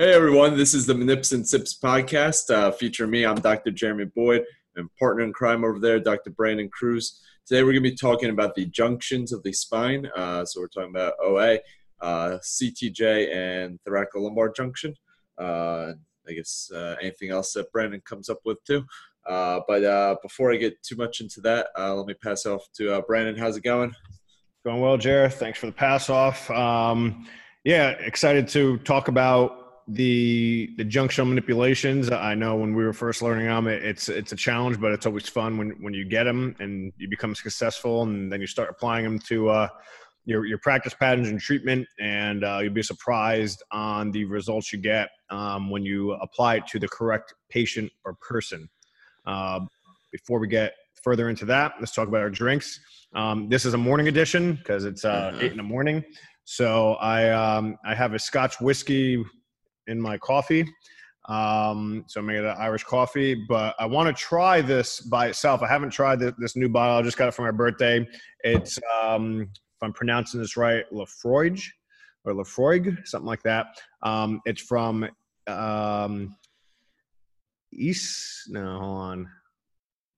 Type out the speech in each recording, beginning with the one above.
Hey everyone, this is the Manips and Sips podcast uh, featuring me. I'm Dr. Jeremy Boyd and partner in crime over there, Dr. Brandon Cruz. Today we're going to be talking about the junctions of the spine. Uh, so we're talking about OA, uh, CTJ, and thoracolumbar junction. Uh, I guess uh, anything else that Brandon comes up with too. Uh, but before I get too much into that, let me pass off to Brandon. How's it going? Going well, Jared. Thanks for the pass off. Um, yeah, excited to talk about the the junctional manipulations. I know when we were first learning them it's it's a challenge but it's always fun when when you get them and you become successful and then you start applying them to uh, your your practice patterns and treatment and uh, you'll be surprised on the results you get um, when you apply it to the correct patient or person. Uh, before we get further into that let's talk about our drinks. Um, this is a morning edition because it's uh, mm-hmm. eight in the morning. So I um, I have a Scotch whiskey in my coffee. Um, so I made an Irish coffee, but I want to try this by itself. I haven't tried this new bottle. I just got it for my birthday. It's, um, if I'm pronouncing this right, Laphroaig or Laphroaig, something like that. Um, it's from um, East. No, hold on.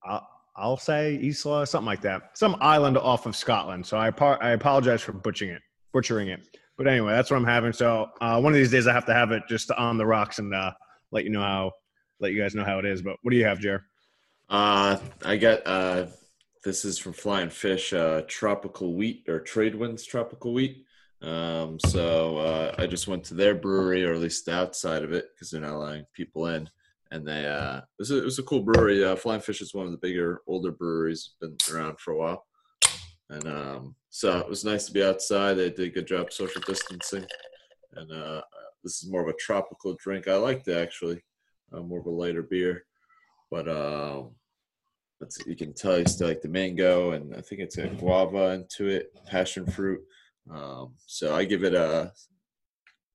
I'll, I'll say Isla, something like that. Some island off of Scotland. So I, I apologize for butchering it. Butchering it. But anyway, that's what I'm having. So uh, one of these days I have to have it just on the rocks and uh, let you know how, let you guys know how it is. But what do you have, Jer? Uh, I got uh, this is from Flying Fish, uh, tropical wheat or trade winds tropical wheat. Um, so uh, I just went to their brewery, or at least the outside of it, because they're not allowing people in. And they, uh, it was a, it was a cool brewery. Uh, Flying Fish is one of the bigger, older breweries, been around for a while. And um, so it was nice to be outside. They did a good job social distancing. And uh, this is more of a tropical drink. I liked it actually, uh, more of a lighter beer. But uh, you can tell you still like the mango, and I think it's a guava into it, passion fruit. Um, so I give it a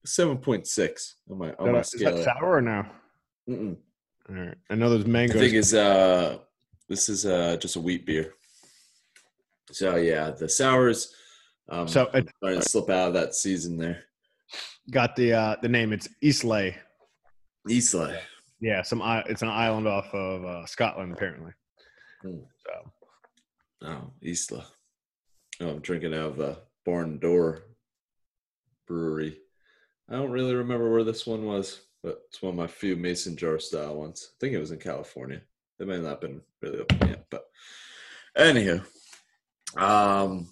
seven point six on my on my scale. Is that sour or no? Mm-mm. All right. I know there's mango. I think is uh this is uh just a wheat beer. So yeah, the sours. Um, so it, starting to slip out of that season there. Got the uh, the name. It's Islay. Islay. Yeah, some it's an island off of uh, Scotland apparently. Hmm. So. Oh, Isla. Oh, I'm drinking out of a Barn Door Brewery. I don't really remember where this one was, but it's one of my few mason jar style ones. I think it was in California. It may not have been really open yet, but anywho, um,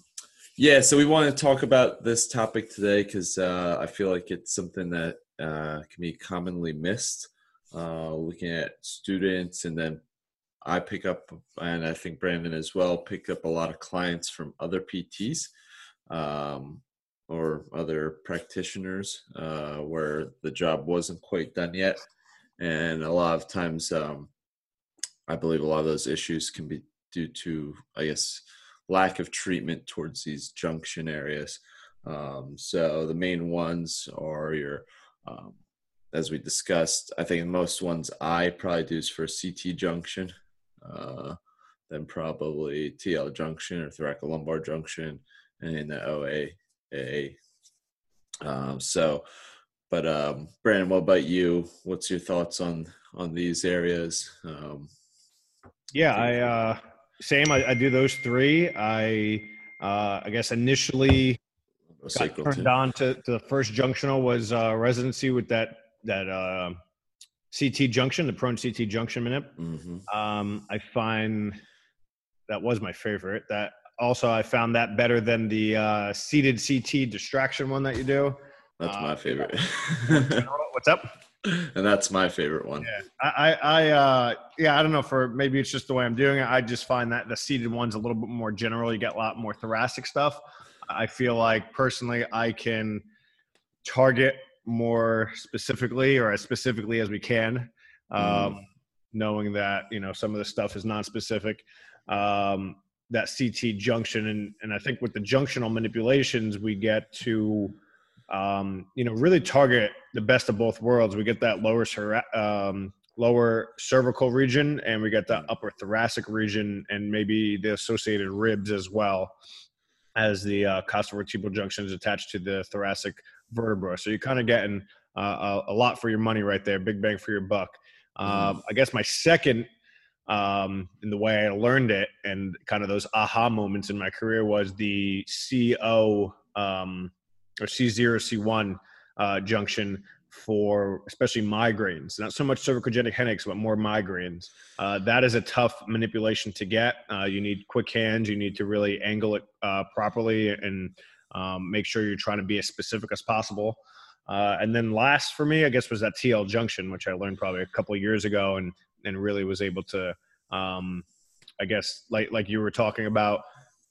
yeah, so we want to talk about this topic today because uh, I feel like it's something that uh, can be commonly missed. Uh, looking at students, and then I pick up, and I think Brandon as well, pick up a lot of clients from other PTs um, or other practitioners uh, where the job wasn't quite done yet. And a lot of times, um, I believe a lot of those issues can be due to, I guess, lack of treatment towards these junction areas. Um, so the main ones are your, um, as we discussed, I think most ones I probably do is for CT junction, uh, then probably TL junction or thoracolumbar junction, and in the OA. Um, so, but um, Brandon, what about you? What's your thoughts on on these areas? Um, yeah, I uh, same. I, I do those three. I uh, I guess initially got turned too. on to, to the first junctional was uh, residency with that that uh, CT junction, the prone CT junction minute. Mm-hmm. Um, I find that was my favorite. That also I found that better than the uh, seated CT distraction one that you do. That's uh, my favorite. what's up? And that's my favorite one. Yeah, I, I, uh, yeah, I don't know. For maybe it's just the way I'm doing it. I just find that the seated one's a little bit more general. You get a lot more thoracic stuff. I feel like personally, I can target more specifically or as specifically as we can, um, mm. knowing that you know some of the stuff is non-specific. Um, that CT junction, and and I think with the junctional manipulations, we get to um, you know, really target the best of both worlds. We get that lower um, lower cervical region, and we get that upper thoracic region, and maybe the associated ribs as well as the uh, costal vertebral junction is attached to the thoracic vertebra. So you're kind of getting uh, a, a, lot for your money right there. Big bang for your buck. Mm-hmm. Um, I guess my second um, in the way I learned it and kind of those aha moments in my career was the CO um, or C0, C1 uh, junction for especially migraines, not so much cervicogenic headaches, but more migraines. Uh, that is a tough manipulation to get. Uh, you need quick hands. You need to really angle it uh, properly and um, make sure you're trying to be as specific as possible. Uh, and then last for me, I guess, was that TL junction, which I learned probably a couple years ago, and and really was able to, um, I guess, like like you were talking about,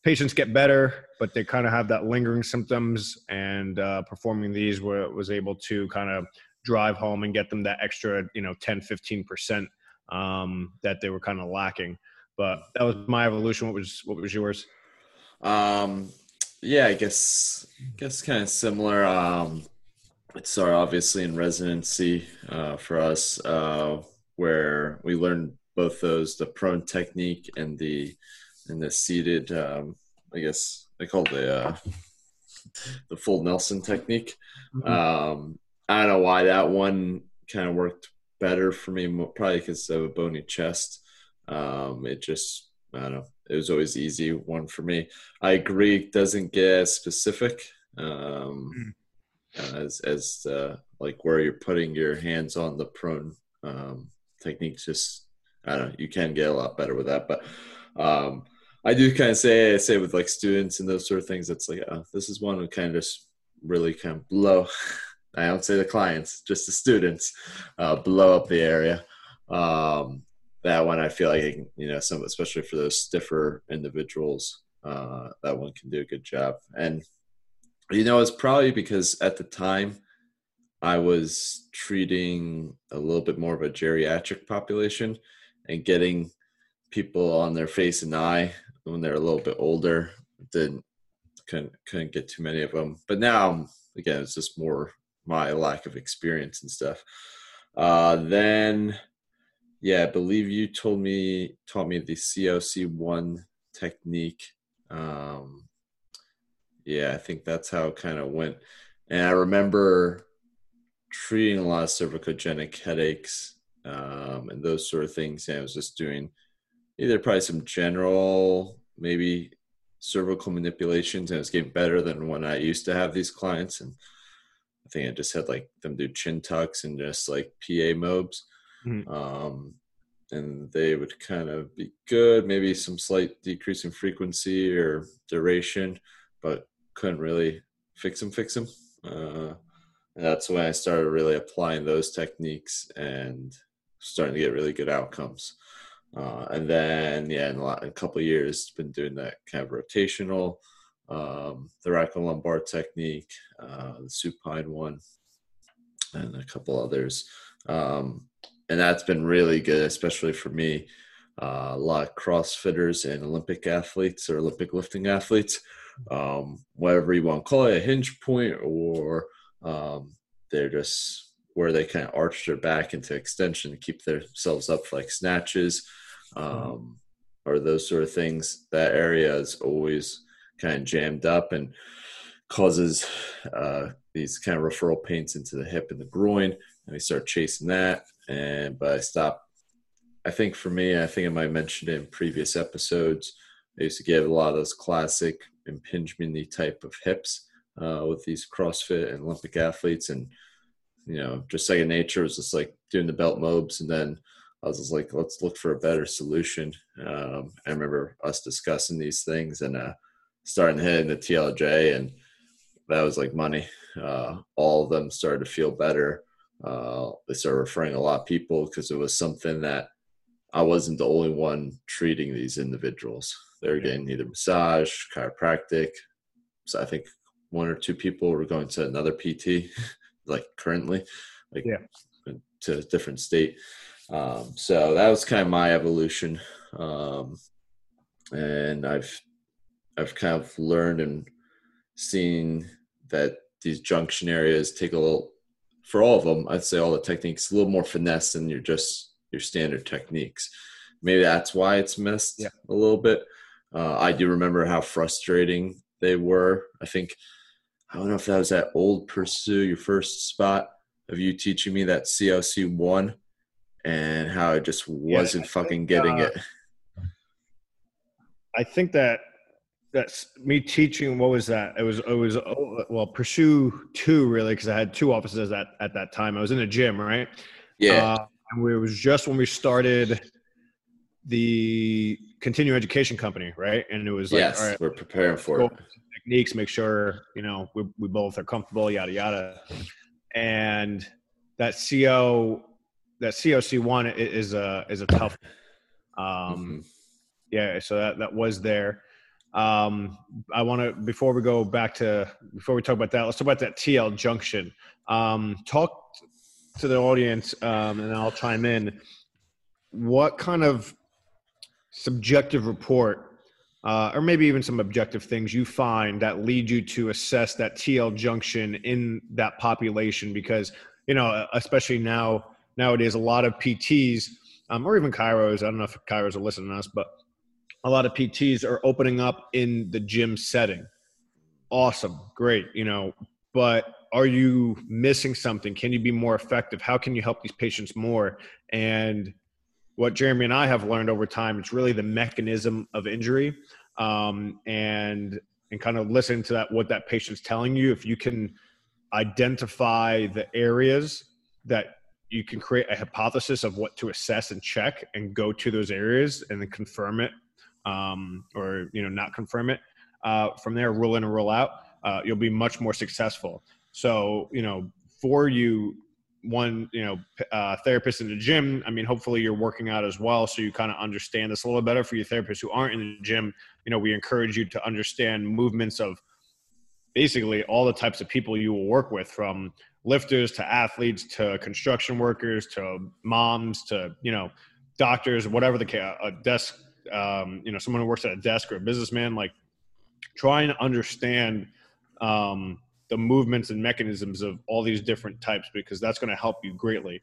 patients get better, but they kind of have that lingering symptoms, and uh, performing these was able to kind of drive home and get them that extra, you know, 10, 15 percent um, that they were kind of lacking. But that was my evolution. What was what was yours? Um, yeah, I guess I guess kind of similar. Um, it started obviously in residency uh, for us, uh, where we learned both those the prone technique and the and the seated. Um, I guess they call it the uh, the full Nelson technique. Mm-hmm. Um, I don't know why that one kind of worked better for me, probably because of a bony chest. Um, it just I don't know. It was always easy one for me. I agree, it doesn't get specific. Um, mm as as uh, like where you're putting your hands on the prone um, techniques. Just I don't know, you can get a lot better with that, but um, I do kind of say I say with like students and those sort of things. It's like uh, this is one who kind of just really kind of blow. I don't say the clients, just the students, uh, blow up the area. Um, that one I feel like you know some, especially for those stiffer individuals, uh, that one can do a good job. And you know, it's probably because at the time I was treating a little bit more of a geriatric population and getting people on their face and eye when they're a little bit older. Didn't couldn't couldn't get too many of them. But now again, it's just more my lack of experience and stuff. Uh, then, yeah, I believe you told me taught me the COC one technique. Um, yeah, I think that's how it kind of went. And I remember treating a lot of cervicogenic headaches um, and those sort of things. And I was just doing either probably some general, maybe cervical manipulations, and it's getting better than when I used to have these clients. And I think I just had like them do chin tucks and just like PA mobs. Mm-hmm. Um, and they would kind of be good, maybe some slight decrease in frequency or duration, but couldn't really fix them, fix them. Uh, and that's when I started really applying those techniques and starting to get really good outcomes. Uh, and then, yeah, in a, lot, a couple years, been doing that kind of rotational, um, thoracolumbar technique, uh, the supine one, and a couple others. Um, and that's been really good, especially for me. Uh, a lot of CrossFitters and Olympic athletes or Olympic lifting athletes um, whatever you want to call it, a hinge point, or um, they're just where they kind of arch their back into extension to keep themselves up for like snatches um, or those sort of things. That area is always kind of jammed up and causes uh, these kind of referral pains into the hip and the groin. And we start chasing that. And but I stop. I think for me, I think I might mention it in previous episodes. I used to get a lot of those classic impingement type of hips uh, with these CrossFit and Olympic athletes, and you know, just second nature was just like doing the belt mobs, and then I was like, let's look for a better solution. Um, I remember us discussing these things and uh, starting hitting the TLJ, and that was like money. Uh, all of them started to feel better. Uh, they started referring a lot of people because it was something that I wasn't the only one treating these individuals. They're getting either massage, chiropractic. So I think one or two people were going to another PT, like currently, like yeah. to a different state. Um, so that was kind of my evolution, um, and I've I've kind of learned and seen that these junction areas take a little for all of them. I'd say all the techniques a little more finesse than your just your standard techniques. Maybe that's why it's missed yeah. a little bit. Uh, I do remember how frustrating they were. I think I don't know if that was that old Pursue, your first spot. of you teaching me that CLC one and how I just wasn't yeah, fucking getting uh, it. I think that that's me teaching. What was that? It was it was oh, well pursue two really because I had two offices at at that time. I was in a gym, right? Yeah. Uh, and it was just when we started the continuing education company, right? And it was like, yes, all right, we're preparing for it. Techniques, make sure you know we we both are comfortable, yada yada. And that CO, that COC one is a is a tough. Um, mm-hmm. yeah, so that that was there. Um, I want to before we go back to before we talk about that, let's talk about that TL junction. Um, talk to the audience, um, and I'll chime in. What kind of subjective report, uh, or maybe even some objective things you find that lead you to assess that TL junction in that population? Because you know, especially now nowadays, a lot of PTs um, or even chiros. I don't know if chiros are listening to us, but a lot of PTs are opening up in the gym setting. Awesome, great, you know, but are you missing something? Can you be more effective? How can you help these patients more? And what Jeremy and I have learned over time, it's really the mechanism of injury, um, and and kind of listen to that what that patient's telling you. If you can identify the areas that you can create a hypothesis of what to assess and check, and go to those areas and then confirm it, um, or you know not confirm it. Uh, from there, rule in and rule out. Uh, you'll be much more successful. So you know, for you one you know uh, therapist in the gym i mean hopefully you're working out as well so you kind of understand this a little better for your therapists who aren't in the gym you know we encourage you to understand movements of basically all the types of people you will work with from lifters to athletes to construction workers to moms to you know doctors whatever the case a desk um, you know someone who works at a desk or a businessman like trying to understand um, the movements and mechanisms of all these different types because that's going to help you greatly.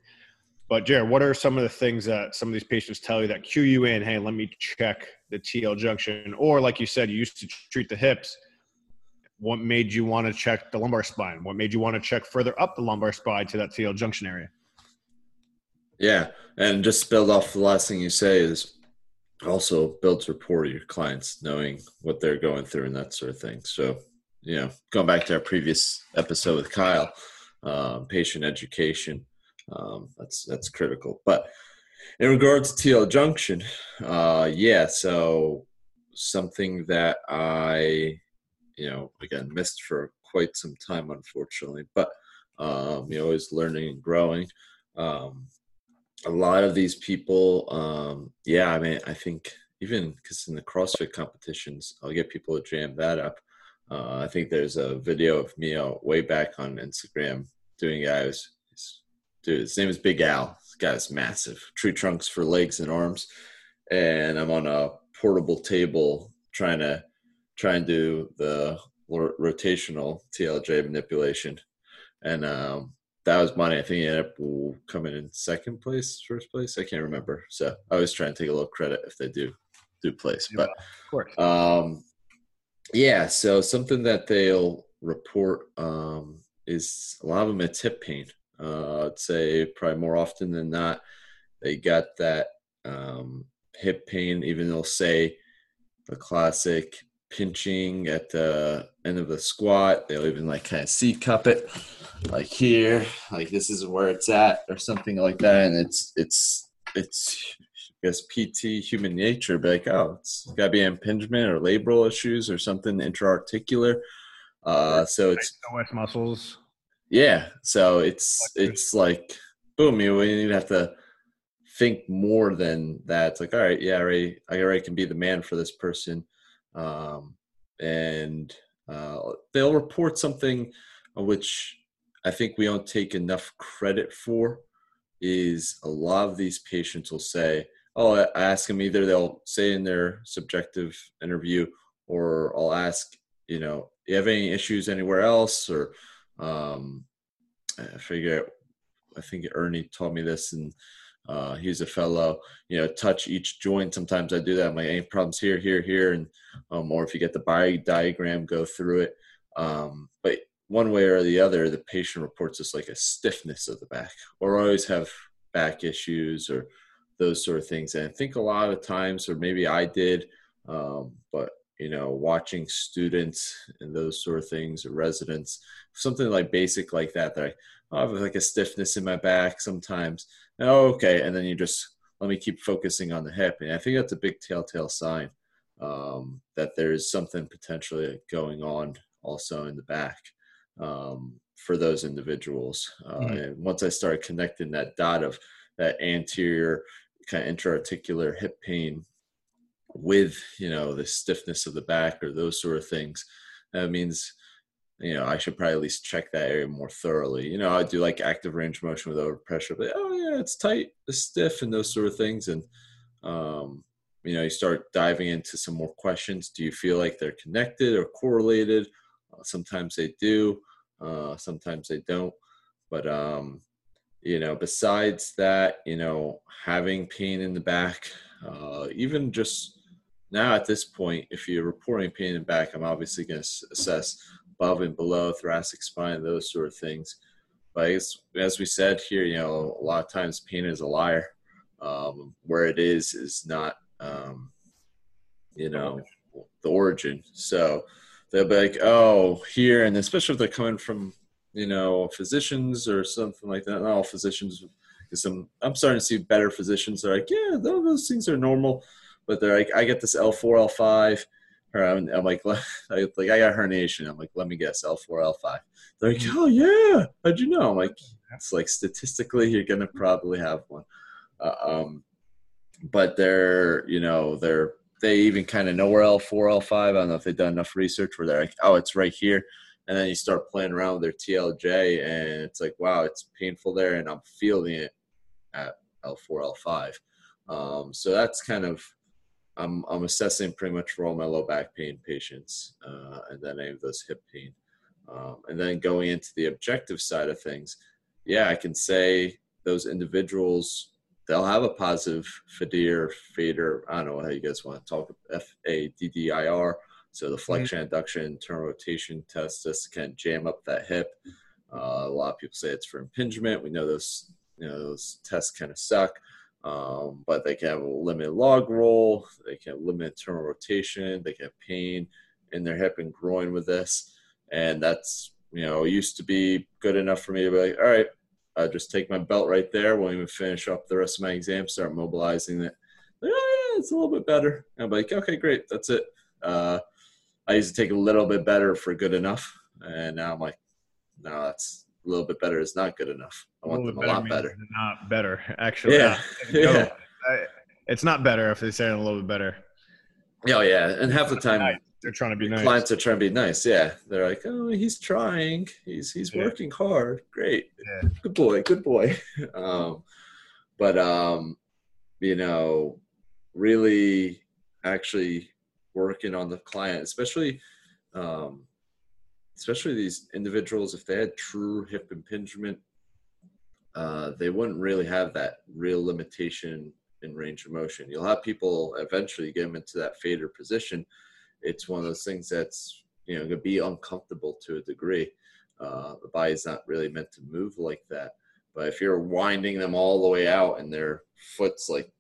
But Jared, what are some of the things that some of these patients tell you that cue you in? Hey, let me check the TL junction, or like you said, you used to treat the hips. What made you want to check the lumbar spine? What made you want to check further up the lumbar spine to that TL junction area? Yeah, and just build off the last thing you say is also builds rapport your clients, knowing what they're going through and that sort of thing. So you know, going back to our previous episode with Kyle, um, patient education, um, that's that's critical. But in regards to TL Junction, uh, yeah, so something that I, you know, again missed for quite some time, unfortunately, but um, you know, always learning and growing. Um, a lot of these people, um, yeah, I mean, I think even because in the CrossFit competitions, I'll get people to jam that up. Uh, I think there's a video of me way back on Instagram doing guys. Dude, his name is Big Al. This guy's massive. Tree trunks for legs and arms. And I'm on a portable table trying to try and do the rotational TLJ manipulation. And um, that was money. I think he ended up coming in second place, first place. I can't remember. So I always try and take a little credit if they do do place. But um, yeah, so something that they'll report um, is a lot of them it's hip pain. Uh, I'd say probably more often than not, they got that um, hip pain. Even they'll say the classic pinching at the end of the squat. They'll even like kind of C cup it, like here, like this is where it's at, or something like that. And it's it's it's guess PT human nature, be like, oh, it's got to be impingement or labral issues or something intra-articular. Uh, so it's OS muscles. Yeah, so it's it's like boom, you wouldn't even have to think more than that. It's like, all right, yeah, I already, I already can be the man for this person, um, and uh, they'll report something which I think we don't take enough credit for. Is a lot of these patients will say, "Oh, I'll ask them either they'll say in their subjective interview or I'll ask, you know, you have any issues anywhere else or um, I figure I think Ernie told me this and uh, he's a fellow, you know, touch each joint. Sometimes I do that. I'm like, any problems here, here, here. And, um, or if you get the body diagram, go through it. Um, but one way or the other, the patient reports this like a stiffness of the back, or always have back issues or those sort of things. And I think a lot of times, or maybe I did, um, but you know, watching students and those sort of things, or residents, something like basic like that, that I, I have like a stiffness in my back sometimes. Oh, okay, and then you just let me keep focusing on the hip, and I think that's a big telltale sign um, that there's something potentially going on also in the back um, for those individuals. Uh, mm-hmm. And once I started connecting that dot of that anterior kind of intra-articular hip pain with you know the stiffness of the back or those sort of things, that means you know I should probably at least check that area more thoroughly. You know I do like active range motion with overpressure, but oh yeah, it's tight, it's stiff, and those sort of things, and um, you know you start diving into some more questions. Do you feel like they're connected or correlated? Uh, sometimes they do, uh, sometimes they don't. But um, you know, besides that, you know, having pain in the back, uh, even just now at this point, if you're reporting pain in the back, I'm obviously going to assess above and below thoracic spine, those sort of things. But as, as we said here, you know, a lot of times pain is a liar. Um, where it is is not, um, you know, the origin. So they'll be like, oh, here, and especially if they're coming from, you know, physicians or something like that. Not all physicians, some I'm starting to see better physicians. They're like, yeah, those things are normal, but they're like, I get this L4, L5. Or I'm, I'm like, like I got herniation. I'm like, let me guess, L4, L5. They're like, mm. oh yeah, how'd you know? I'm like, it's like statistically, you're gonna probably have one. Uh, um, but they're, you know, they're they even kind of know where L4, L5. I don't know if they've done enough research where they're like, oh, it's right here. And then you start playing around with their TLJ, and it's like, wow, it's painful there, and I'm feeling it at L4, L5. Um, so that's kind of I'm I'm assessing pretty much for all my low back pain patients, uh, and then any of those hip pain, um, and then going into the objective side of things. Yeah, I can say those individuals they'll have a positive FADIR, fader. I don't know how you guys want to talk. F A D D I R. So the flexion, mm-hmm. adduction, internal rotation test just can jam up that hip. Uh, a lot of people say it's for impingement. We know those you know those tests kind of suck, um, but they can have a limited log roll. They can limited internal rotation. They can have pain in their hip and groin with this, and that's you know used to be good enough for me to be like, all right, uh, just take my belt right there. Won't even finish up the rest of my exam. Start mobilizing it. Like, oh, it's a little bit better. I'm like, okay, great, that's it. Uh, I used to take a little bit better for good enough, and now I'm like, no, that's a little bit better is not good enough. I want them a lot better. Not better, actually. Yeah, yeah. It's not better if they say it a little bit better. Oh yeah, and half the time they're trying to be nice. Clients are trying to be nice. Yeah, they're like, oh, he's trying. He's he's yeah. working hard. Great. Yeah. Good boy. Good boy. um, but um, you know, really, actually working on the client, especially, um, especially these individuals, if they had true hip impingement, uh, they wouldn't really have that real limitation in range of motion. You'll have people eventually get them into that fader position it's one of those things that's you know going to be uncomfortable to a degree. Uh, the body's not really meant to move like that. But if you're winding them all the way out and their foot's like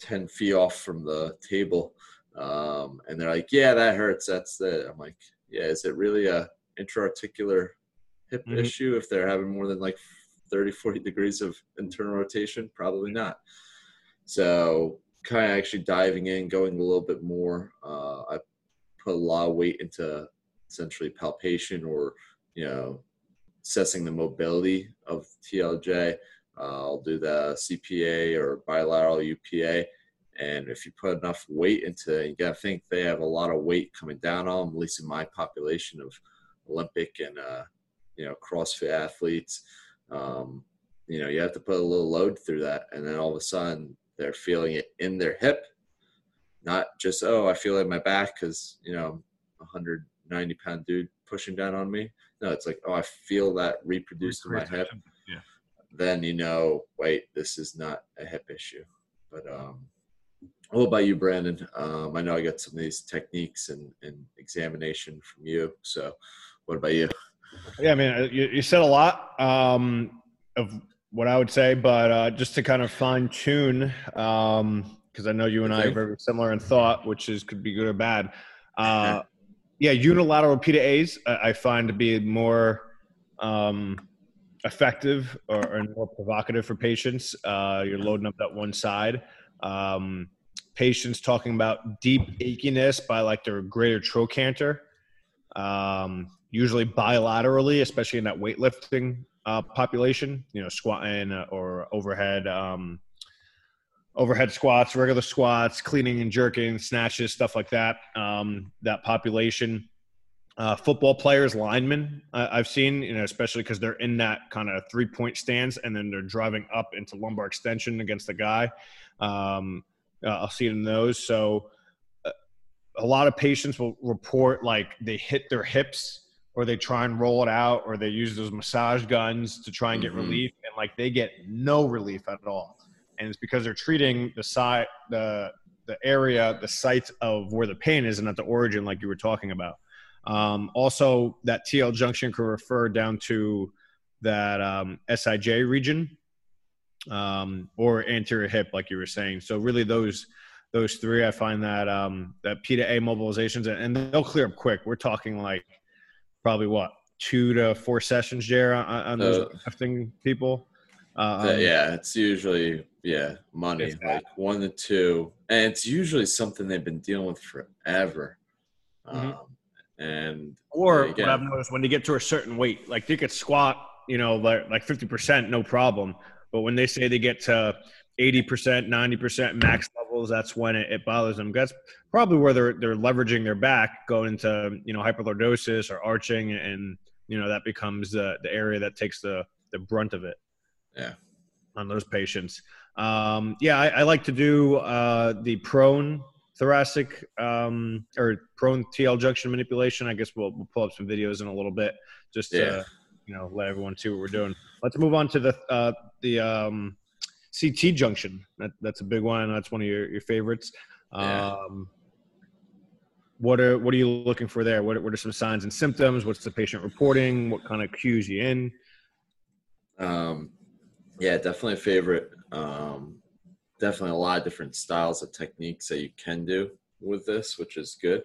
10 feet off from the table, um, and they're like, yeah, that hurts. That's it. I'm like, yeah, is it really a intra-articular hip mm-hmm. issue if they're having more than like 30, 40 degrees of internal rotation? Probably not. So kind of actually diving in, going a little bit more. Uh, I put a lot of weight into essentially palpation or you know assessing the mobility of TLJ. Uh, I'll do the CPA or bilateral UPA. And if you put enough weight into it, you got to think they have a lot of weight coming down on them, at least in my population of Olympic and, uh, you know, CrossFit athletes. Um, you know, you have to put a little load through that. And then all of a sudden they're feeling it in their hip not just oh I feel like my back because you know a 190 pound dude pushing down on me. No, it's like oh I feel that reproduced in my hip. Yeah. Then you know, wait, this is not a hip issue. But um, what about you, Brandon? Um, I know I got some of these techniques and, and examination from you. So, what about you? Yeah, I mean, you, you said a lot um, of what I would say, but uh, just to kind of fine tune, because um, I know you and I are very similar in thought, which is could be good or bad. Uh, yeah, unilateral PDAs I find to be more um, effective or, or, more provocative for patients. Uh, you're loading up that one side. Um, patients talking about deep achiness by like their greater trochanter, um, usually bilaterally, especially in that weightlifting uh, population. You know, squatting uh, or overhead. Um, overhead squats, regular squats, cleaning and jerking, snatches, stuff like that. Um, that population. Uh, football players, linemen, I've seen, you know, especially because they're in that kind of three point stance and then they're driving up into lumbar extension against the guy. Um, uh, I'll see it in those. So uh, a lot of patients will report like they hit their hips or they try and roll it out or they use those massage guns to try and get mm-hmm. relief and like they get no relief at all. And it's because they're treating the site the the area the site of where the pain is and not the origin like you were talking about. Um, also that tl junction can refer down to that um, sij region um, or anterior hip like you were saying. So really those those three i find that um, that p to a mobilizations and they'll clear up quick. We're talking like probably what two to four sessions there on, on those uh, people uh, um, yeah it's usually yeah, money like one to two, and it's usually something they've been dealing with forever. Mm-hmm. Um, and or again, what I've noticed when they get to a certain weight, like they could squat, you know, like like fifty percent, no problem. But when they say they get to eighty percent, ninety percent max that's when it, it, bothers them. That's probably where they're they're leveraging their back, going into you know hyperlordosis or arching, and you know that becomes the the area that takes the the brunt of it. Yeah, on those patients. Um, yeah, I, I, like to do uh, the prone thoracic um, or prone TL junction manipulation. I guess we'll, we'll pull up some videos in a little bit just to yeah. you know let everyone see what we're doing. Let's move on to the uh, the um, CT junction. That, that's a big one. That's one of your, your favorites. Yeah. Um, what are what are you looking for there? What, what are some signs and symptoms? What's the patient reporting? What kind of cues you in? Um, yeah, definitely a favorite. Um, definitely a lot of different styles of techniques that you can do with this, which is good.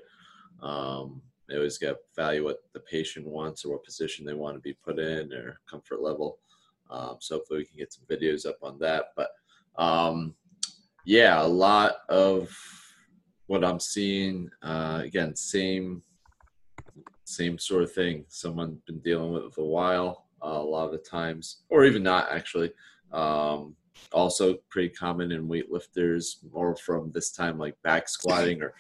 Um, they always get value what the patient wants or what position they want to be put in or comfort level. Um, so hopefully we can get some videos up on that. But um, yeah, a lot of what I'm seeing uh, again, same same sort of thing. Someone been dealing with it a while. Uh, a lot of the times, or even not actually. Um, also pretty common in weightlifters, more from this time like back squatting or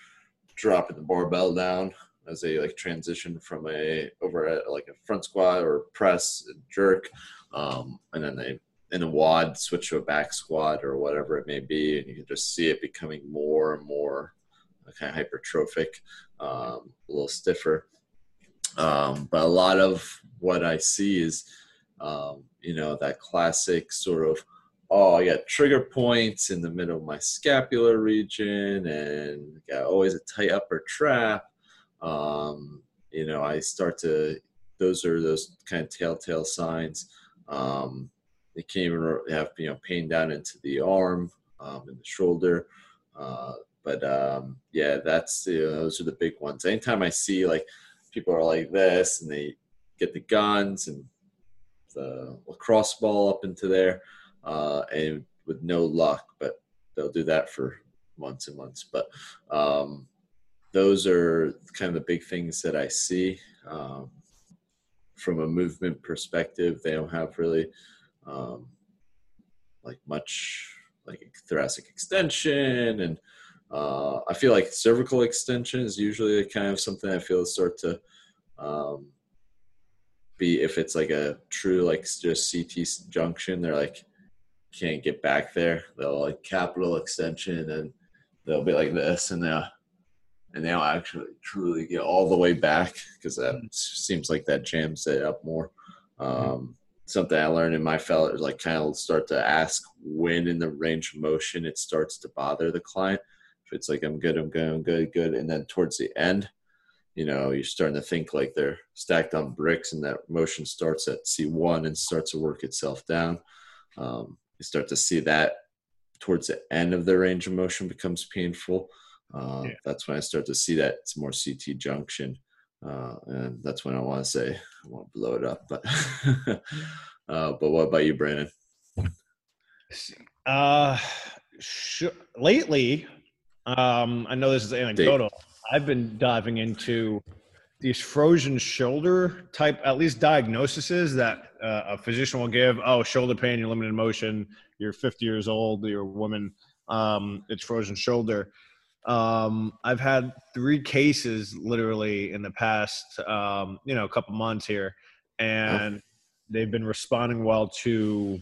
dropping the barbell down as they like transition from a over at like a front squat or press jerk, um, and then they in a wad switch to a back squat or whatever it may be, and you can just see it becoming more and more kind of hypertrophic, um, a little stiffer. Um, but a lot of what I see is, um, you know, that classic sort of oh, I got trigger points in the middle of my scapular region and got always a tight upper trap. Um, you know, I start to, those are those kind of telltale signs. Um, they can even have, you know, pain down into the arm um, and the shoulder. Uh, but um, yeah, that's, you know, those are the big ones. Anytime I see like people are like this and they get the guns and the lacrosse ball up into there, uh, and with no luck, but they'll do that for months and months. But um, those are kind of the big things that I see. Um, from a movement perspective, they don't have really um, like much like thoracic extension and uh, I feel like cervical extension is usually kind of something I feel start to um, be if it's like a true like just CT junction. They're like can't get back there. They'll like capital extension and they'll be like this and they'll and they'll actually truly get all the way back because that mm-hmm. seems like that jams it up more. Mm-hmm. Um, something I learned in my fellow is like kind of start to ask when in the range of motion it starts to bother the client. If it's like I'm good, I'm good, I'm good, good, and then towards the end, you know, you're starting to think like they're stacked on bricks and that motion starts at C1 and starts to work itself down. Um, you start to see that towards the end of the range of motion becomes painful. Uh, yeah. That's when I start to see that it's more CT junction. Uh, and that's when I want to say I want to blow it up. But uh, but what about you, Brandon? Uh, sh- lately, um, I know this is anecdotal. Dave. I've been diving into these frozen shoulder type, at least diagnoses that uh, a physician will give. Oh, shoulder pain, you're limited motion, you're 50 years old, you're a woman, um, it's frozen shoulder. Um, I've had three cases literally in the past, um, you know, a couple months here, and they've been responding well to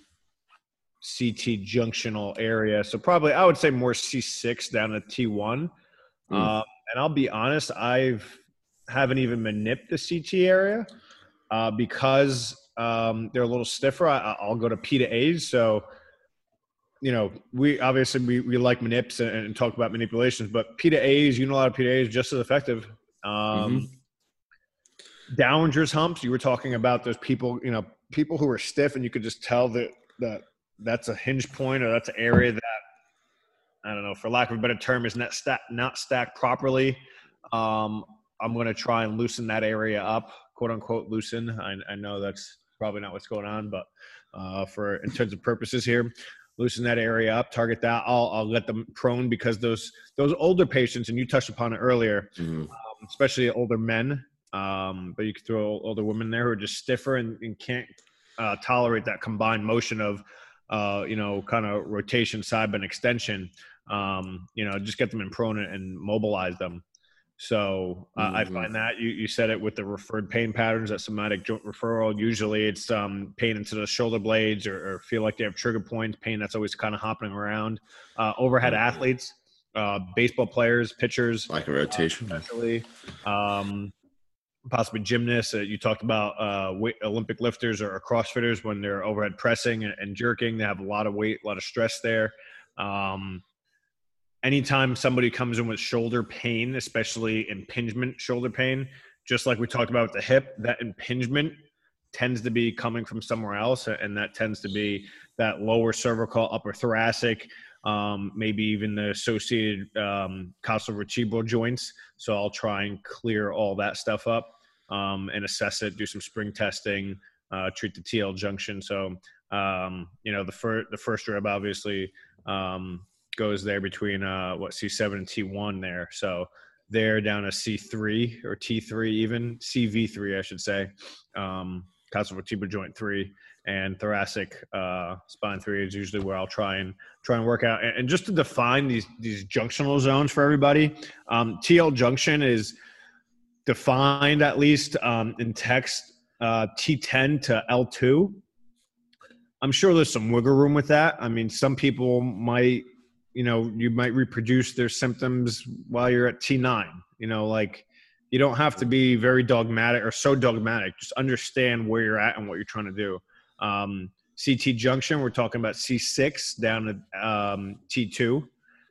CT junctional area. So probably I would say more C6 down to T1. Mm. Um, and I'll be honest, I've haven't even manipulated the CT area uh, because um, they're a little stiffer. I, will go to P to A's. So, you know, we obviously we, we like manips and, and talk about manipulations, but P to A's, you know, a lot of P to A's just as effective. Um, mm-hmm. Humps. You were talking about those people, you know, people who are stiff, and you could just tell that that that's a hinge point or that's an area that I don't know, for lack of a better term, is not stacked not stacked properly. Um, I'm going to try and loosen that area up, quote unquote, loosen. I, I know that's probably not what's going on, but uh, for intents of purposes here, loosen that area up, target that. I'll, I'll let them prone because those those older patients, and you touched upon it earlier, mm-hmm. um, especially older men, um, but you could throw older women there who are just stiffer and, and can't uh, tolerate that combined motion of, uh, you know, kind of rotation, side bend extension um, you know, just get them in prone and mobilize them. So uh, mm-hmm. I find that you, you said it with the referred pain patterns, that somatic joint referral. Usually it's um, pain into the shoulder blades or, or, feel like they have trigger points, pain that's always kind of hopping around. Uh, overhead mm-hmm. athletes, uh, baseball players, pitchers, like a rotation, uh, especially. Um, possibly gymnasts. Uh, you talked about uh, weight, Olympic lifters or, or, CrossFitters when they're overhead pressing and, and, jerking. They have a lot of weight, a lot of stress there. Um, anytime somebody comes in with shoulder pain, especially impingement shoulder pain, just like we talked about with the hip, that impingement tends to be coming from somewhere else, and that tends to be that lower cervical, upper thoracic, um, maybe even the associated um, vertebral joints. So I'll try and clear all that stuff up um, and assess it, do some spring testing, uh, treat the TL junction. So um, you know the first the first rib obviously um, goes there between uh, what C7 and T1 there. So they're down to C3 or T3 even CV3 I should say. Um, vertebral joint three and thoracic uh, spine three is usually where I'll try and try and work out. And, and just to define these these junctional zones for everybody, um, TL junction is defined at least um, in text uh, T10 to L2. I'm sure there's some wiggle room with that. I mean, some people might you know you might reproduce their symptoms while you're at T9 you know like you don't have to be very dogmatic or so dogmatic. Just understand where you're at and what you're trying to do. Um, CT junction we're talking about C6 down to um, T2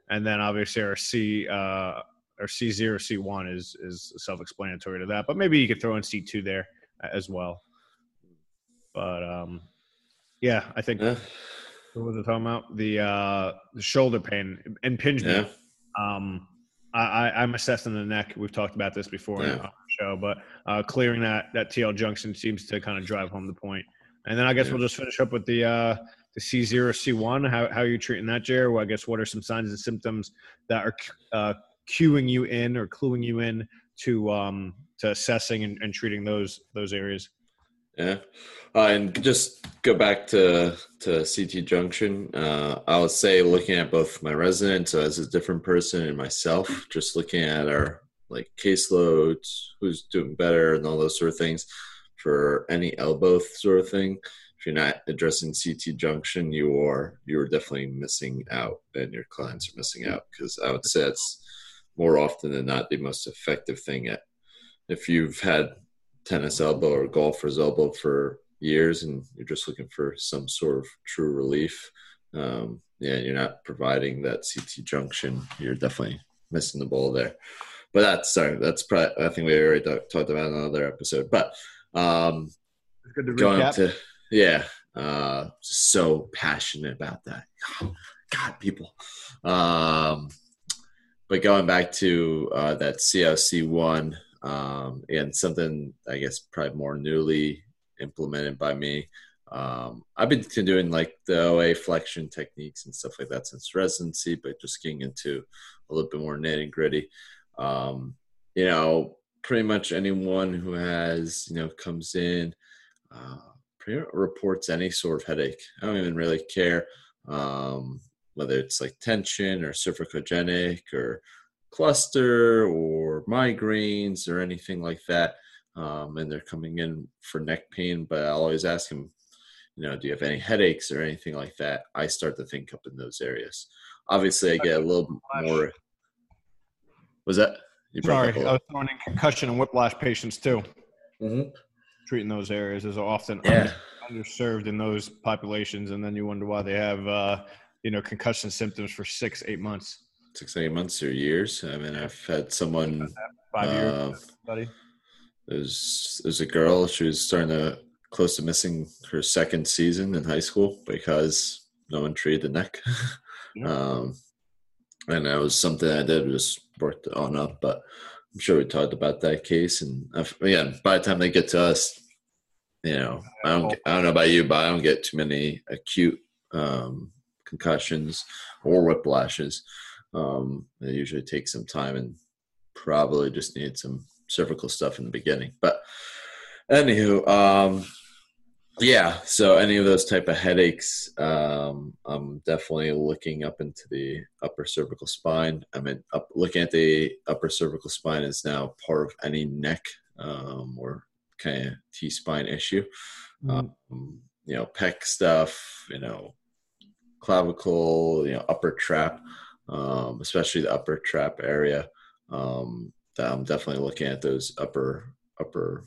and then obviously our C uh, or C0 C1 is is self-explanatory to that but maybe you could throw in C2 there as well. But um yeah I think yeah what was I talking about? The uh, the shoulder pain, and impingement. Yeah. Um, I, I'm assessing the neck. We've talked about this before yeah. on the show, but uh, clearing that that TL junction seems to kind of drive home the point. And then I guess yeah. we'll just finish up with the uh, the C0, C1. How how are you treating that, Jared? Well, I guess what are some signs and symptoms that are uh, cueing you in or cluing you in to um, to assessing and, and treating those those areas? Yeah, uh, and just go back to to CT Junction. Uh, I would say looking at both my resident so as a different person and myself, just looking at our like caseloads, who's doing better, and all those sort of things. For any elbow sort of thing, if you're not addressing CT Junction, you are you are definitely missing out, and your clients are missing out because I would say it's more often than not the most effective thing. At if you've had tennis elbow or golfer's elbow for years and you're just looking for some sort of true relief, um, yeah, you're not providing that CT junction, you're definitely missing the ball there. but that's sorry, that's probably I think we already talked about in another episode. But um, good to going recap. to yeah, uh, so passionate about that. God, people. Um, but going back to uh, that CLC one, um, and something I guess probably more newly implemented by me. Um, I've been doing like the OA flexion techniques and stuff like that since residency, but just getting into a little bit more nitty gritty. Um, you know, pretty much anyone who has, you know, comes in, uh, reports any sort of headache. I don't even really care um, whether it's like tension or cervicogenic or cluster or migraines or anything like that. Um, and they're coming in for neck pain, but I always ask them, you know, do you have any headaches or anything like that? I start to think up in those areas. Obviously, I get a little more. Was that? You Sorry, I was throwing in concussion and whiplash patients too. Mm-hmm. Treating those areas is often yeah. underserved in those populations, and then you wonder why they have, uh, you know, concussion symptoms for six, eight months. Six, eight months or years. I mean, I've had someone. Five years. Uh, there's there's a girl. She was starting to close to missing her second season in high school because no one treated the neck. Yeah. um, and that was something I did was worked on up. But I'm sure we talked about that case. And I've, again, by the time they get to us, you know, I don't I don't know about you, but I don't get too many acute um, concussions or whiplashes. Um, it usually takes some time and probably just need some cervical stuff in the beginning. But anywho, um, yeah. So any of those type of headaches, um, I'm definitely looking up into the upper cervical spine. I mean, up, looking at the upper cervical spine is now part of any neck um, or kind of T spine issue. Mm-hmm. Um, you know, pec stuff. You know, clavicle. You know, upper trap, um, especially the upper trap area. Um, I'm definitely looking at those upper upper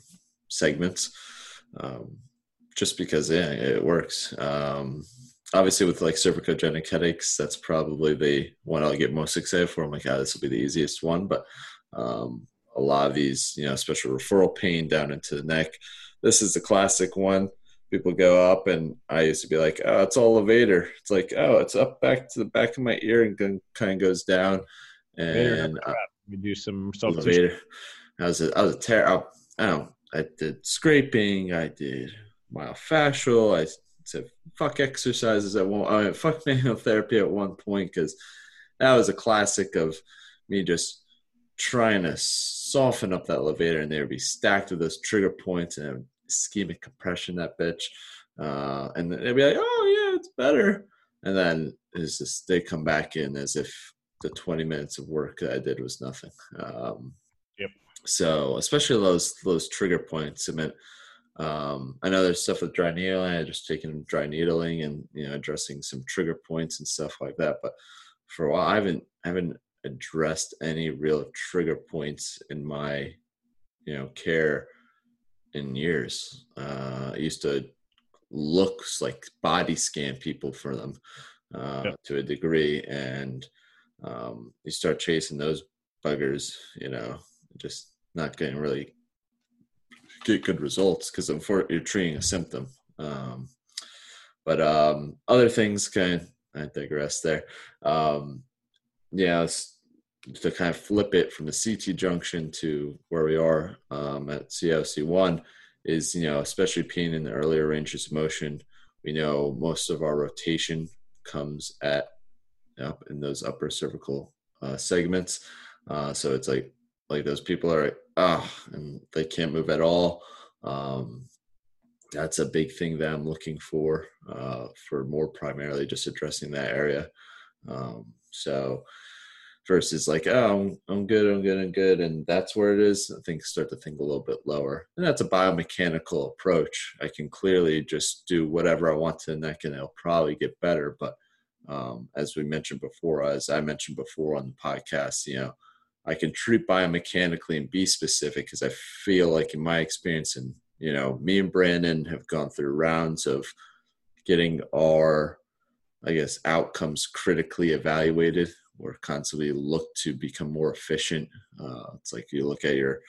segments, um, just because yeah, it works. Um, obviously, with like cervicogenic headaches, that's probably the one I'll get most excited for. I'm like, ah, this will be the easiest one. But um, a lot of these, you know, especially referral pain down into the neck, this is the classic one. People go up, and I used to be like, "Oh, it's all levator." It's like, "Oh, it's up back to the back of my ear and then kind of goes down." And we uh, do some self I was a, I was a ter- I, I don't I did scraping. I did myofascial. I said fuck exercises at one. I mean, fuck manual therapy at one point because that was a classic of me just trying to soften up that levator, and they would be stacked with those trigger points and ischemic compression. That bitch, uh, and they'd be like, "Oh yeah, it's better," and then it's just they come back in as if the 20 minutes of work that I did was nothing. Um, yep. So especially those those trigger points. I mean, um, I know there's stuff with dry needling. I just taken dry needling and you know addressing some trigger points and stuff like that. But for a while, I haven't I haven't addressed any real trigger points in my you know care in years. Uh, I used to look like body scan people for them uh, to a degree and um, you start chasing those buggers, you know, just not getting really get good results because you're treating a symptom. Um, but um, other things kind of, I digress there. Um, yeah, to kind of flip it from the CT junction to where we are um, at COC1 is, you know, especially pain in the earlier ranges of motion. We know most of our rotation comes at up in those upper cervical uh, segments. Uh, so it's like like those people are ah, and they can't move at all. Um, that's a big thing that I'm looking for uh, for more primarily just addressing that area. Um, so versus like oh I'm, I'm good I'm good I'm good and that's where it is I think start to think a little bit lower. And that's a biomechanical approach. I can clearly just do whatever I want to the neck and it'll probably get better but um, as we mentioned before, as I mentioned before on the podcast, you know, I can treat biomechanically and be specific because I feel like in my experience, and you know, me and Brandon have gone through rounds of getting our, I guess, outcomes critically evaluated or constantly look to become more efficient. Uh, it's like you look at your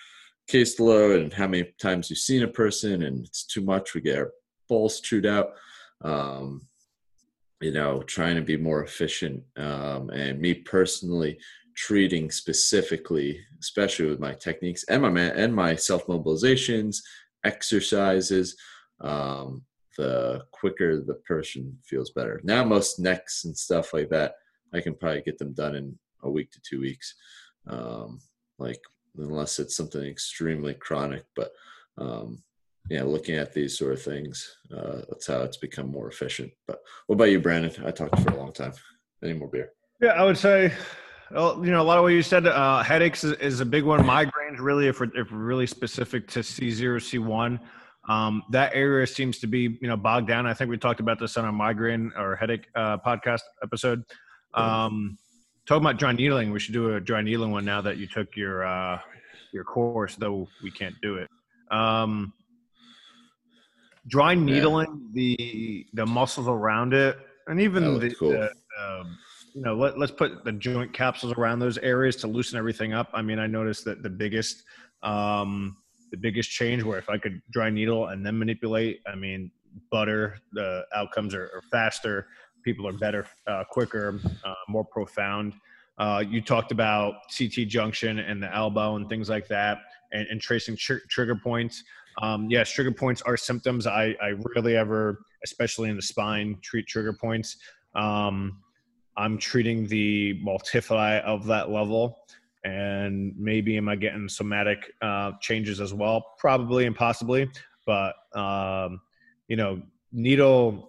caseload and how many times you've seen a person, and it's too much. We get our balls chewed out. Um, you know, trying to be more efficient. Um, and me personally, treating specifically, especially with my techniques and my and my self mobilizations, exercises. Um, the quicker the person feels better. Now, most necks and stuff like that, I can probably get them done in a week to two weeks. Um, like unless it's something extremely chronic, but um, yeah, looking at these sort of things, uh, that's how it's become more efficient. But what about you, Brandon? I talked for a long time. Any more beer? Yeah, I would say, well, you know, a lot of what you said, uh, headaches is, is, a big one. Migraines, really, if we're, if we're really specific to C0, C1, um, that area seems to be, you know, bogged down. I think we talked about this on a migraine or headache uh, podcast episode. Um, talking about dry needling, we should do a dry needling one now that you took your uh, your course, though we can't do it. Um, dry needling yeah. the the muscles around it, and even the, cool. the um, you know let, let's put the joint capsules around those areas to loosen everything up. I mean, I noticed that the biggest um, the biggest change where if I could dry needle and then manipulate, I mean, butter the outcomes are, are faster. People are better, uh, quicker, uh, more profound. Uh, you talked about CT junction and the elbow and things like that, and, and tracing tr- trigger points. Um, yes, trigger points are symptoms. I, I rarely ever, especially in the spine, treat trigger points. Um, I'm treating the multifidi of that level, and maybe am I getting somatic uh, changes as well? Probably and possibly, but um, you know, needle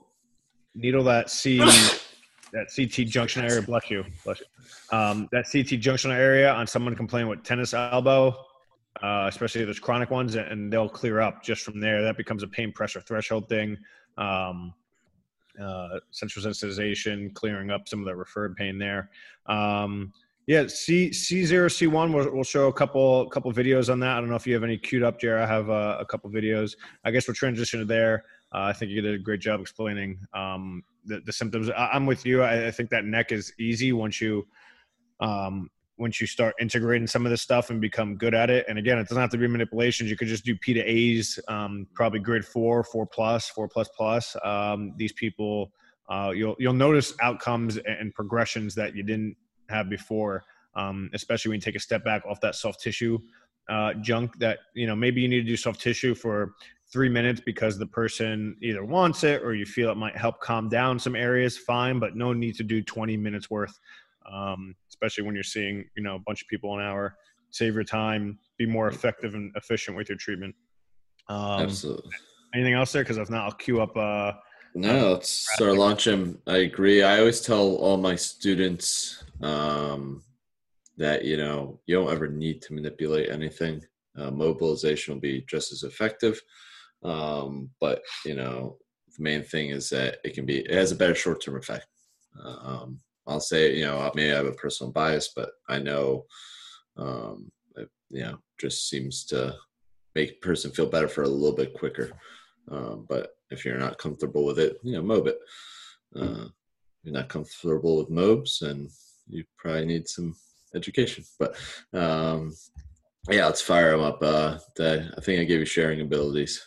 needle that C that CT junction area. Bless you, bless you. Um, that CT junction area on someone complaining with tennis elbow, uh, especially those chronic ones, and they'll clear up just from there. That becomes a pain pressure threshold thing. Um, uh, central sensitization, clearing up some of the referred pain there. Um, yeah, C C zero C one. We'll, we'll show a couple couple videos on that. I don't know if you have any queued up, Jared. I have uh, a couple videos. I guess we'll transition to there. Uh, I think you did a great job explaining um, the, the symptoms. I, am with you. I, I, think that neck is easy once you um, once you start integrating some of this stuff and become good at it. And again, it doesn't have to be manipulations. You could just do P to A's, um, probably grid four, four plus, four plus plus. Um, these people, uh, you'll you'll notice outcomes and progressions that you didn't have before. Um, especially when you take a step back off that soft tissue uh, junk that you know maybe you need to do soft tissue for three minutes because the person either wants it or you feel it might help calm down some areas fine but no need to do 20 minutes worth um, especially when you're seeing you know a bunch of people an hour. Save your time be more effective and efficient with your treatment. Um, absolutely. anything else there? Because if not i'll queue up uh no let's start launching i agree. I always tell all my students um that you know you don't ever need to manipulate anything. Uh, mobilization will be just as effective um, but you know, the main thing is that it can be it has a better short term effect. Uh, um, I'll say you know maybe I have a personal bias, but I know um, it, you know just seems to make a person feel better for a little bit quicker. Um, but if you're not comfortable with it, you know, mob it. Uh, you're not comfortable with mobs, and you probably need some education. But um, yeah, let's fire them up. Uh, the, I think I gave you sharing abilities.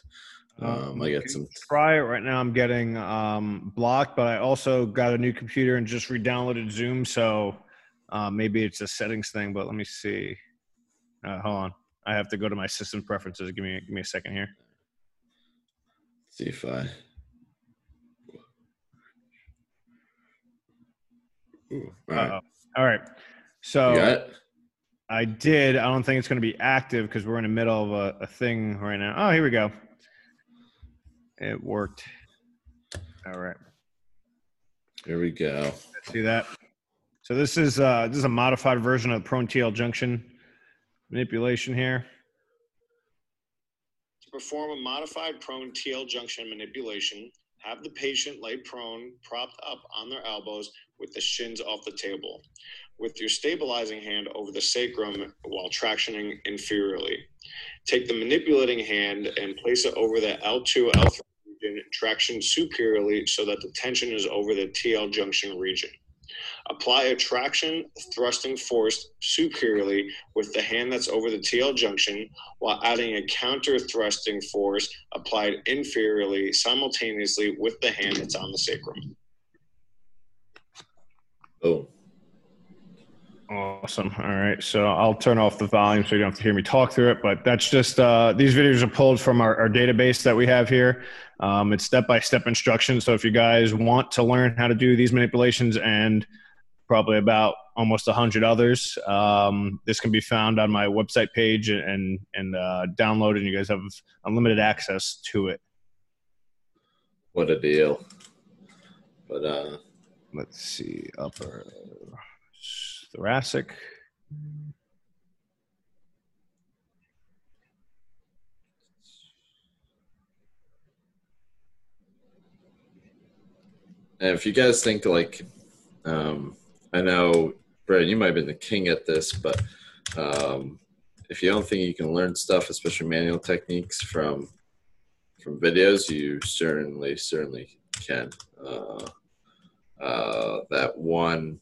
Um, I got some. Try it right now. I'm getting um, blocked, but I also got a new computer and just re-downloaded Zoom. So uh, maybe it's a settings thing. But let me see. Uh, hold on. I have to go to my system preferences. Give me give me a second here. See if I. Ooh, all right. All right. So I did. I don't think it's going to be active because we're in the middle of a, a thing right now. Oh, here we go. It worked. All right. Here we go. See that? So this is uh, this is a modified version of the prone TL junction manipulation here. To perform a modified prone TL junction manipulation, have the patient lay prone, propped up on their elbows with the shins off the table, with your stabilizing hand over the sacrum while tractioning inferiorly. Take the manipulating hand and place it over the L2, L3 region, traction superiorly so that the tension is over the TL junction region. Apply a traction thrusting force superiorly with the hand that's over the TL junction while adding a counter thrusting force applied inferiorly simultaneously with the hand that's on the sacrum. Oh, Awesome. All right. So I'll turn off the volume so you don't have to hear me talk through it. But that's just, uh, these videos are pulled from our, our database that we have here. Um, it's step by step instructions. So if you guys want to learn how to do these manipulations and probably about almost 100 others, um, this can be found on my website page and, and uh, download, and you guys have unlimited access to it. what a deal. But uh, Let's see. Upper thoracic. And if you guys think like, um, I know, Brad, you might have been the king at this, but um, if you don't think you can learn stuff, especially manual techniques from from videos, you certainly certainly can. Uh, uh, that one,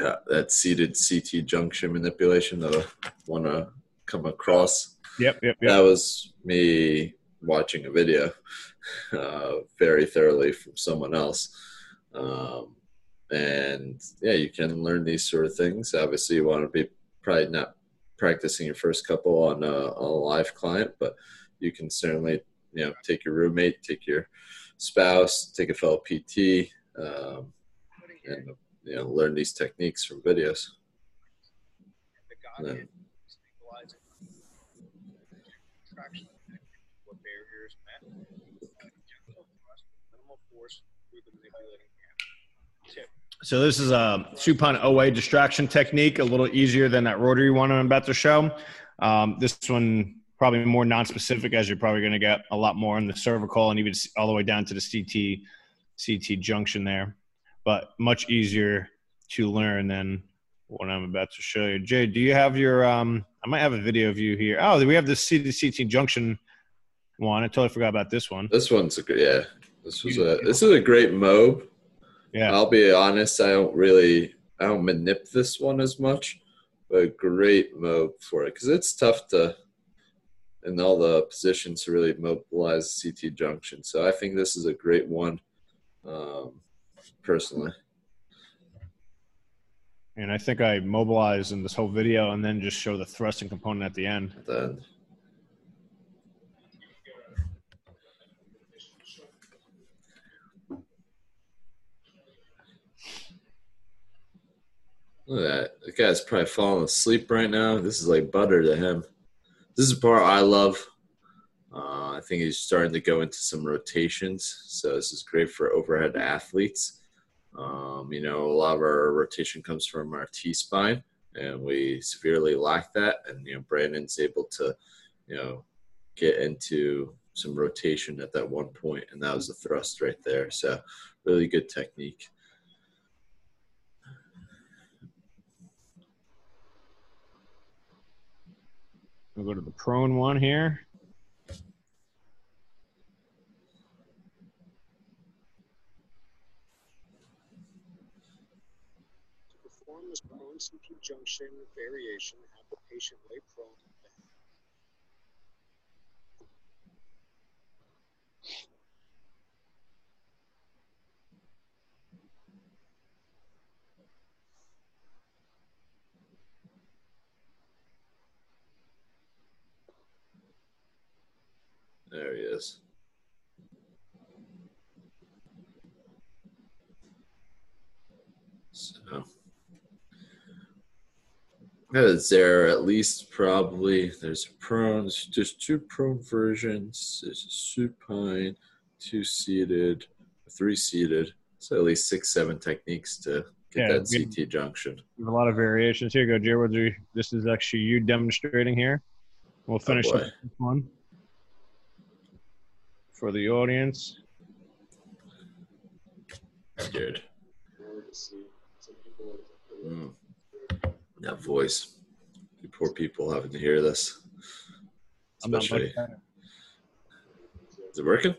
uh, that seated CT junction manipulation that I want to come across Yep, yep, yep. that was me watching a video uh, very thoroughly from someone else. Um, and yeah, you can learn these sort of things. Obviously, you want to be probably not practicing your first couple on a, on a live client, but you can certainly you know take your roommate, take your spouse, take a fellow PT, um, and you know learn these techniques from videos. And So this is a supine OA distraction technique, a little easier than that rotary one I'm about to show. Um, this one probably more non-specific, as you're probably going to get a lot more in the cervical and even all the way down to the CT CT junction there, but much easier to learn than what I'm about to show you. Jay, do you have your? Um, I might have a video of you here. Oh, we have the CT CT junction one. I totally forgot about this one. This one's a good, yeah. This was a this is a great mob. Yeah. I'll be honest, I don't really I don't manip this one as much, but a great mob for it because it's tough to in all the positions to really mobilize CT junction. So I think this is a great one, um, personally. And I think I mobilized in this whole video and then just show the thrusting component at the end. At the end. Look at that. The guy's probably falling asleep right now. This is like butter to him. This is the part I love. Uh, I think he's starting to go into some rotations. So this is great for overhead athletes. Um, you know, a lot of our rotation comes from our T spine, and we severely lack that. And you know, Brandon's able to, you know, get into some rotation at that one point, and that was the thrust right there. So really good technique. We'll go to the prone one here. To perform this junction variation, have the patient lay prone. There he is. So, is there at least probably there's a prone, there's just two prone versions. There's a supine, two seated, three seated. So at least six, seven techniques to get Yeah, that we- CT junction. We have a lot of variations. Here you go, Jared. you- This is actually you demonstrating here. We'll finish boy. up this one for the audience. Scared. Or to see some people Mm. That voice. You poor people having to hear this. Especially, is it working?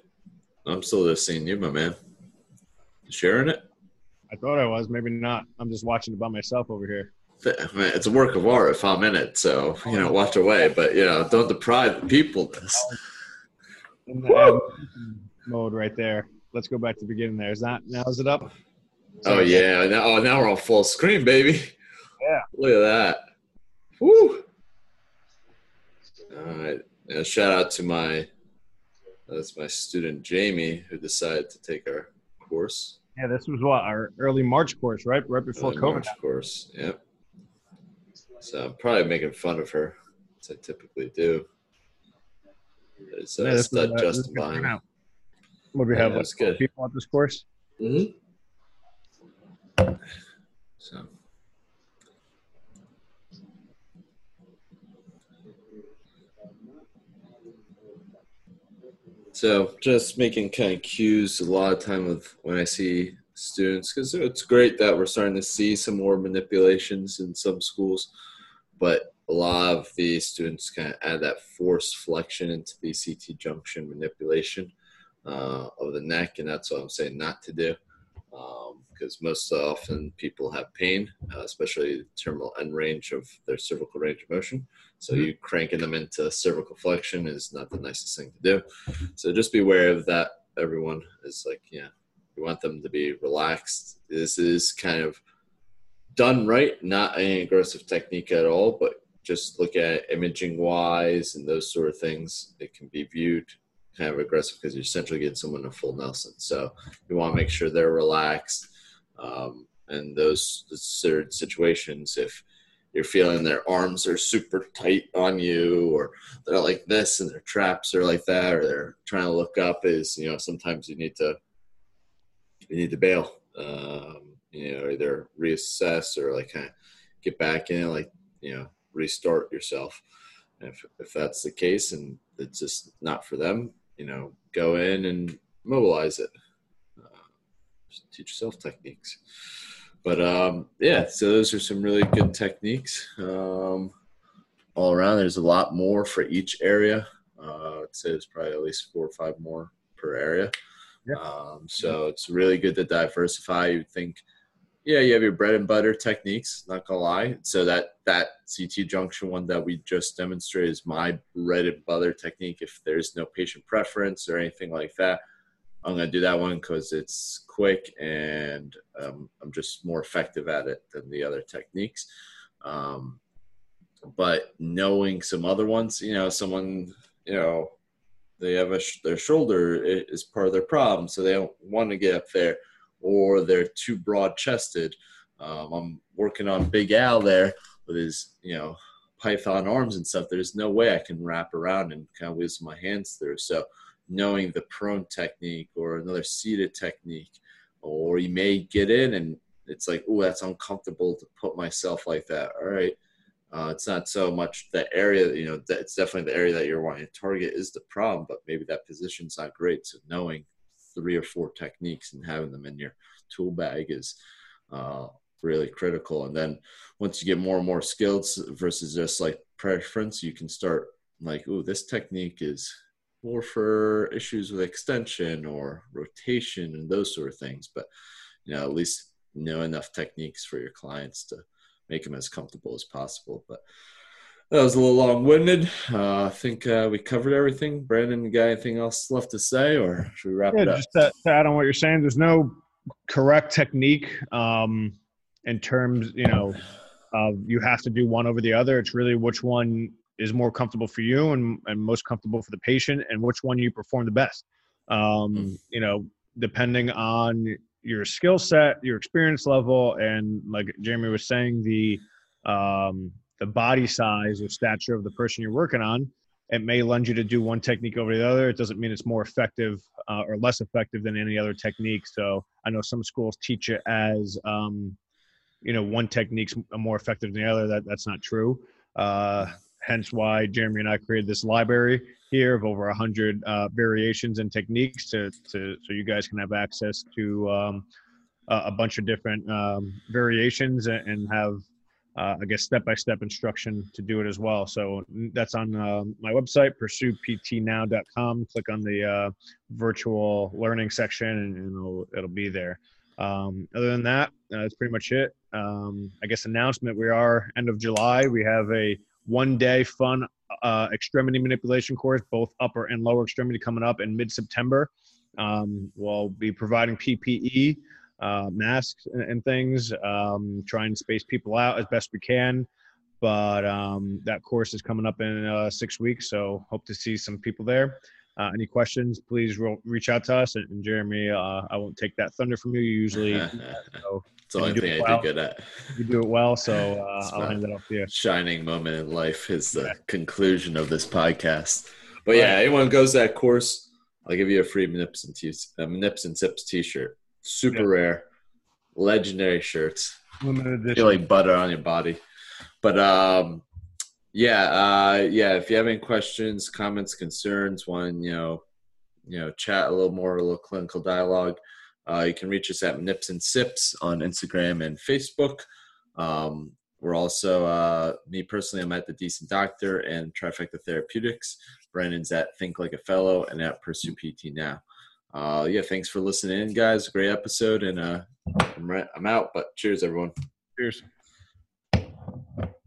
I'm still just seeing you, my man. You sharing it? I thought I was. Maybe not. I'm just watching it by myself over here. It's a work of art if I'm in it, so you know, watch away. But you know, don't deprive the people this. Mode right there. Let's go back to the beginning. There is that now. Is it up? Oh yeah. Now, oh, now we're on full screen, baby. Yeah. Look at that. Woo. All right. And shout out to my that's my student Jamie who decided to take our course. Yeah, this was what our early March course, right? Right before Early COVID. March course. Yep. So I'm probably making fun of her, as I typically do. It's uh, Yeah, this was, uh, this Justin good What do we Yeah, have? Like that's good. people at this course? Mm-hmm. So. So just making kind of cues a lot of time with when I see students because it's great that we're starting to see some more manipulations in some schools, but a lot of the students kind of add that force flexion into the CT junction manipulation uh, of the neck, and that's what I'm saying not to do because most often people have pain, uh, especially terminal end range of their cervical range of motion. So you cranking them into cervical flexion is not the nicest thing to do. So just be aware of that. Everyone is like, yeah, you want them to be relaxed. This is kind of done right, not an aggressive technique at all, but just look at imaging wise and those sort of things. It can be viewed kind of aggressive because you're essentially getting someone a full Nelson. So you want to make sure they're relaxed. Um, and those certain situations, if you're feeling their arms are super tight on you, or they're like this and their traps are like that, or they're trying to look up, is you know sometimes you need to you need to bail. Um, you know, either reassess or like kind of get back in, like you know, restart yourself. If if that's the case and it's just not for them, you know, go in and mobilize it. Uh, teach yourself techniques. But um, yeah, so those are some really good techniques um, all around. There's a lot more for each area. Uh, I'd say there's probably at least four or five more per area. Yeah. Um, so it's really good to diversify. You think, yeah, you have your bread and butter techniques. Not gonna lie. So that that CT junction one that we just demonstrated is my bread and butter technique. If there's no patient preference or anything like that, I'm gonna do that one because it's quick and um, I'm just more effective at it than the other techniques. Um, but knowing some other ones, you know, someone, you know, they have a sh- their shoulder is part of their problem, so they don't want to get up there, or they're too broad chested. Um, I'm working on Big Al there with his, you know, Python arms and stuff. There's no way I can wrap around and kind of whiz my hands through. So knowing the prone technique or another seated technique, or you may get in and it's like, oh, that's uncomfortable to put myself like that. All right. Uh, it's not so much the area, you know, that it's definitely the area that you're wanting to target is the problem, but maybe that position's not great. So knowing three or four techniques and having them in your tool bag is uh, really critical. And then once you get more and more skills versus just like preference, you can start like, oh, this technique is more for issues with extension or rotation and those sort of things. But you know, at least know enough techniques for your clients to make them as comfortable as possible. But that was a little long-winded. Uh, I think uh, we covered everything. Brandon, you got anything else left to say, or should we wrap Yeah, it up? just to, to add on what you're saying, there's no correct technique um, in terms, you know, of you have to do one over the other. It's really which one is more comfortable for you and, and most comfortable for the patient, and which one you perform the best. Um, you know, depending on your skill set, your experience level, and like Jeremy was saying, the um, the body size or stature of the person you're working on it may lend you to do one technique over the other. It doesn't mean it's more effective uh, or less effective than any other technique. So I know some schools teach it as, um, you know, one technique's more effective than the other. That that's not true. Uh, hence why Jeremy and I created this library here of over a hundred uh, variations and techniques to, to so you guys can have access to um, a, bunch of different um, variations and, have uh, I guess step by step instruction to do it as well. So that's on uh, my website, pursueptnow.com. Click on the uh, virtual learning section and, and it'll, it'll be there. Um, other than that, uh, that's pretty much it. Um, I guess announcement: we are end of July. We have a one-day fun uh, extremity manipulation course, both upper and lower extremity, coming up in mid-September. Um, we'll be providing PPE, uh, masks, and, and things. Um, try and space people out as best we can. But um, that course is coming up in uh, six weeks, so hope to see some people there. Uh, any questions, please ro- reach out to us. And, and Jeremy, uh, I won't take that thunder from you. You usually, so it's the only do thing it I well. do good at. you do it well. So uh, I'll hand it off to you. Shining moment in life is the Yeah. conclusion of this podcast. But yeah, Right. anyone who goes that course, I'll give you a free Nips and, t- uh, Nips and Sips t-shirt. Super Yeah. rare, legendary shirts. Limited edition. feel like butter on your body. But um, yeah, uh, yeah. If you have any questions, comments, concerns, want you know, you know, chat a little more, a little clinical dialogue, uh, you can reach us at Nips and Sips on Instagram and Facebook. Um, we're also uh, me personally. I'm at the Decent Doctor and Trifecta Therapeutics. Brandon's at Think Like a Fellow and at Pursue PT now. Uh, yeah, thanks for listening guys. Great episode, and uh, I'm, right, I'm out. But cheers, everyone. Cheers.